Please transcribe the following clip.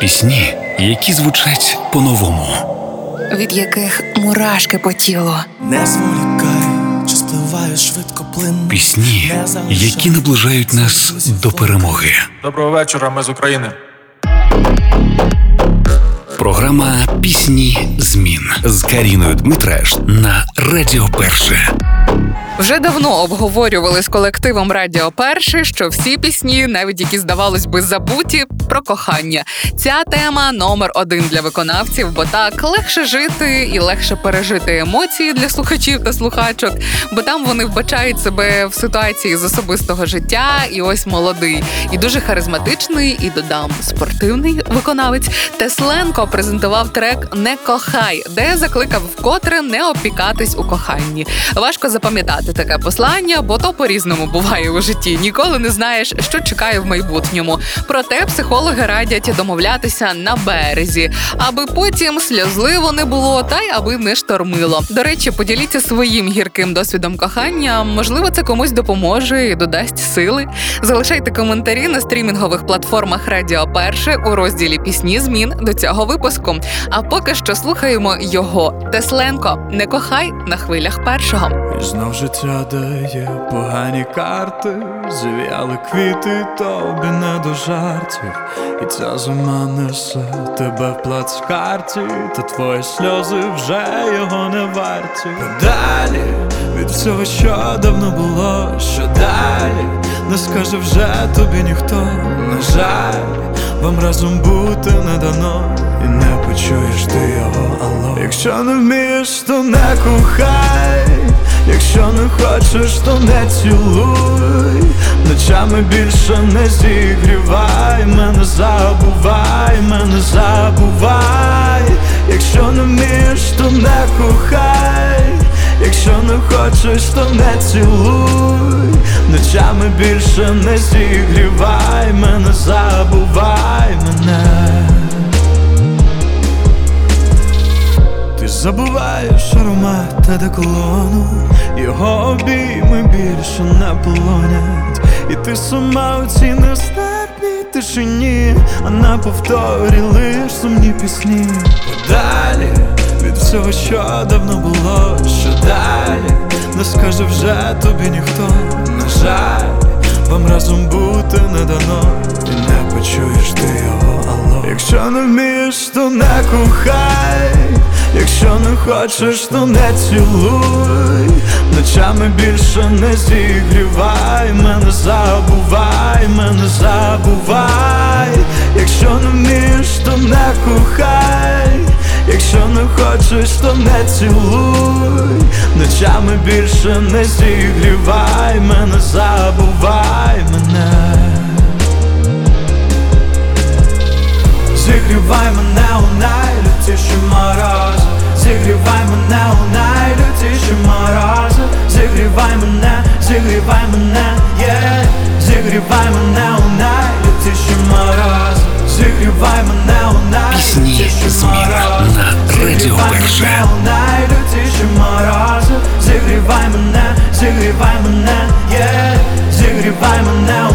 Пісні, які звучать по-новому. від яких мурашки по тілу. Не зволікай, чи спливає швидко плин. Пісні, які наближають нас до перемоги. Доброго вечора, ми з України. Програма Пісні змін з Каріною Дмитреш на Радіо Перше. Вже давно обговорювали з колективом Радіо Перше, що всі пісні, навіть які здавалось би забуті, про кохання. Ця тема номер один для виконавців, бо так легше жити і легше пережити емоції для слухачів та слухачок, бо там вони вбачають себе в ситуації з особистого життя, і ось молодий, і дуже харизматичний, і додам спортивний виконавець Тесленко презентував трек Не кохай, де закликав вкотре не опікатись у коханні. Важко запам'ятати таке послання, бо то по-різному буває у житті. Ніколи не знаєш, що чекає в майбутньому. Проте психологи радять домовлятися на березі, аби потім сльозливо не було, та й аби не штормило. До речі, поділіться своїм гірким досвідом кохання. Можливо, це комусь допоможе і додасть сили. Залишайте коментарі на стрімінгових платформах Радіо Перше у розділі пісні змін до цього випуску. А поки що слухаємо його Тесленко. Не кохай на хвилях першого. Знов життя дає погані карти, зів'яли квіти, тобі не до жартів. І ця зима несе тебе в плацкарті, та твої сльози вже його не варті. Далі від всього, що давно було, що далі, не скаже вже тобі ніхто, на жаль, вам разом бути не дано, і не почуєш ти його алло. Якщо не вмієш, то не кохай. Якщо не хочеш, то не цілуй, ночами більше не зігрівай, мене забувай, мене забувай, якщо не вмієш, то не кохай, якщо не хочеш, то не цілуй, ночами більше не зігрівай, мене забувай мене. Ти забуваєш аромат одеколону Його обійми більше не полонять І ти сама у цій нестерпній тишині А на повторі лиш сумні пісні. Подалі від всього, що давно було, що далі Не скаже вже тобі ніхто, на жаль Вам разом бути не дано І не почуєш ти його алло. Якщо не вмієш, то не кохай Якщо не хочеш, то не цілуй. Ночами більше не зігрівай. Мене забувай, мене забувай. Якщо не вмієш, то не кохай Якщо не хочеш, то не цілуй. Ночами більше не зігрівай. Мене забувай мене Зігрівай мене у найлютіші морози Зігрівай мене у найлютіші морози Зігрівай мене, зігрівай мене, є Зігрівай мене у найлютіші морози Зігрівай мене у найлютіші Пісні змін морози на Радіо Зігрівай Перше. мене у найлютіші морози Зігрівай мене, зігрівай мене, є Зігрівай мене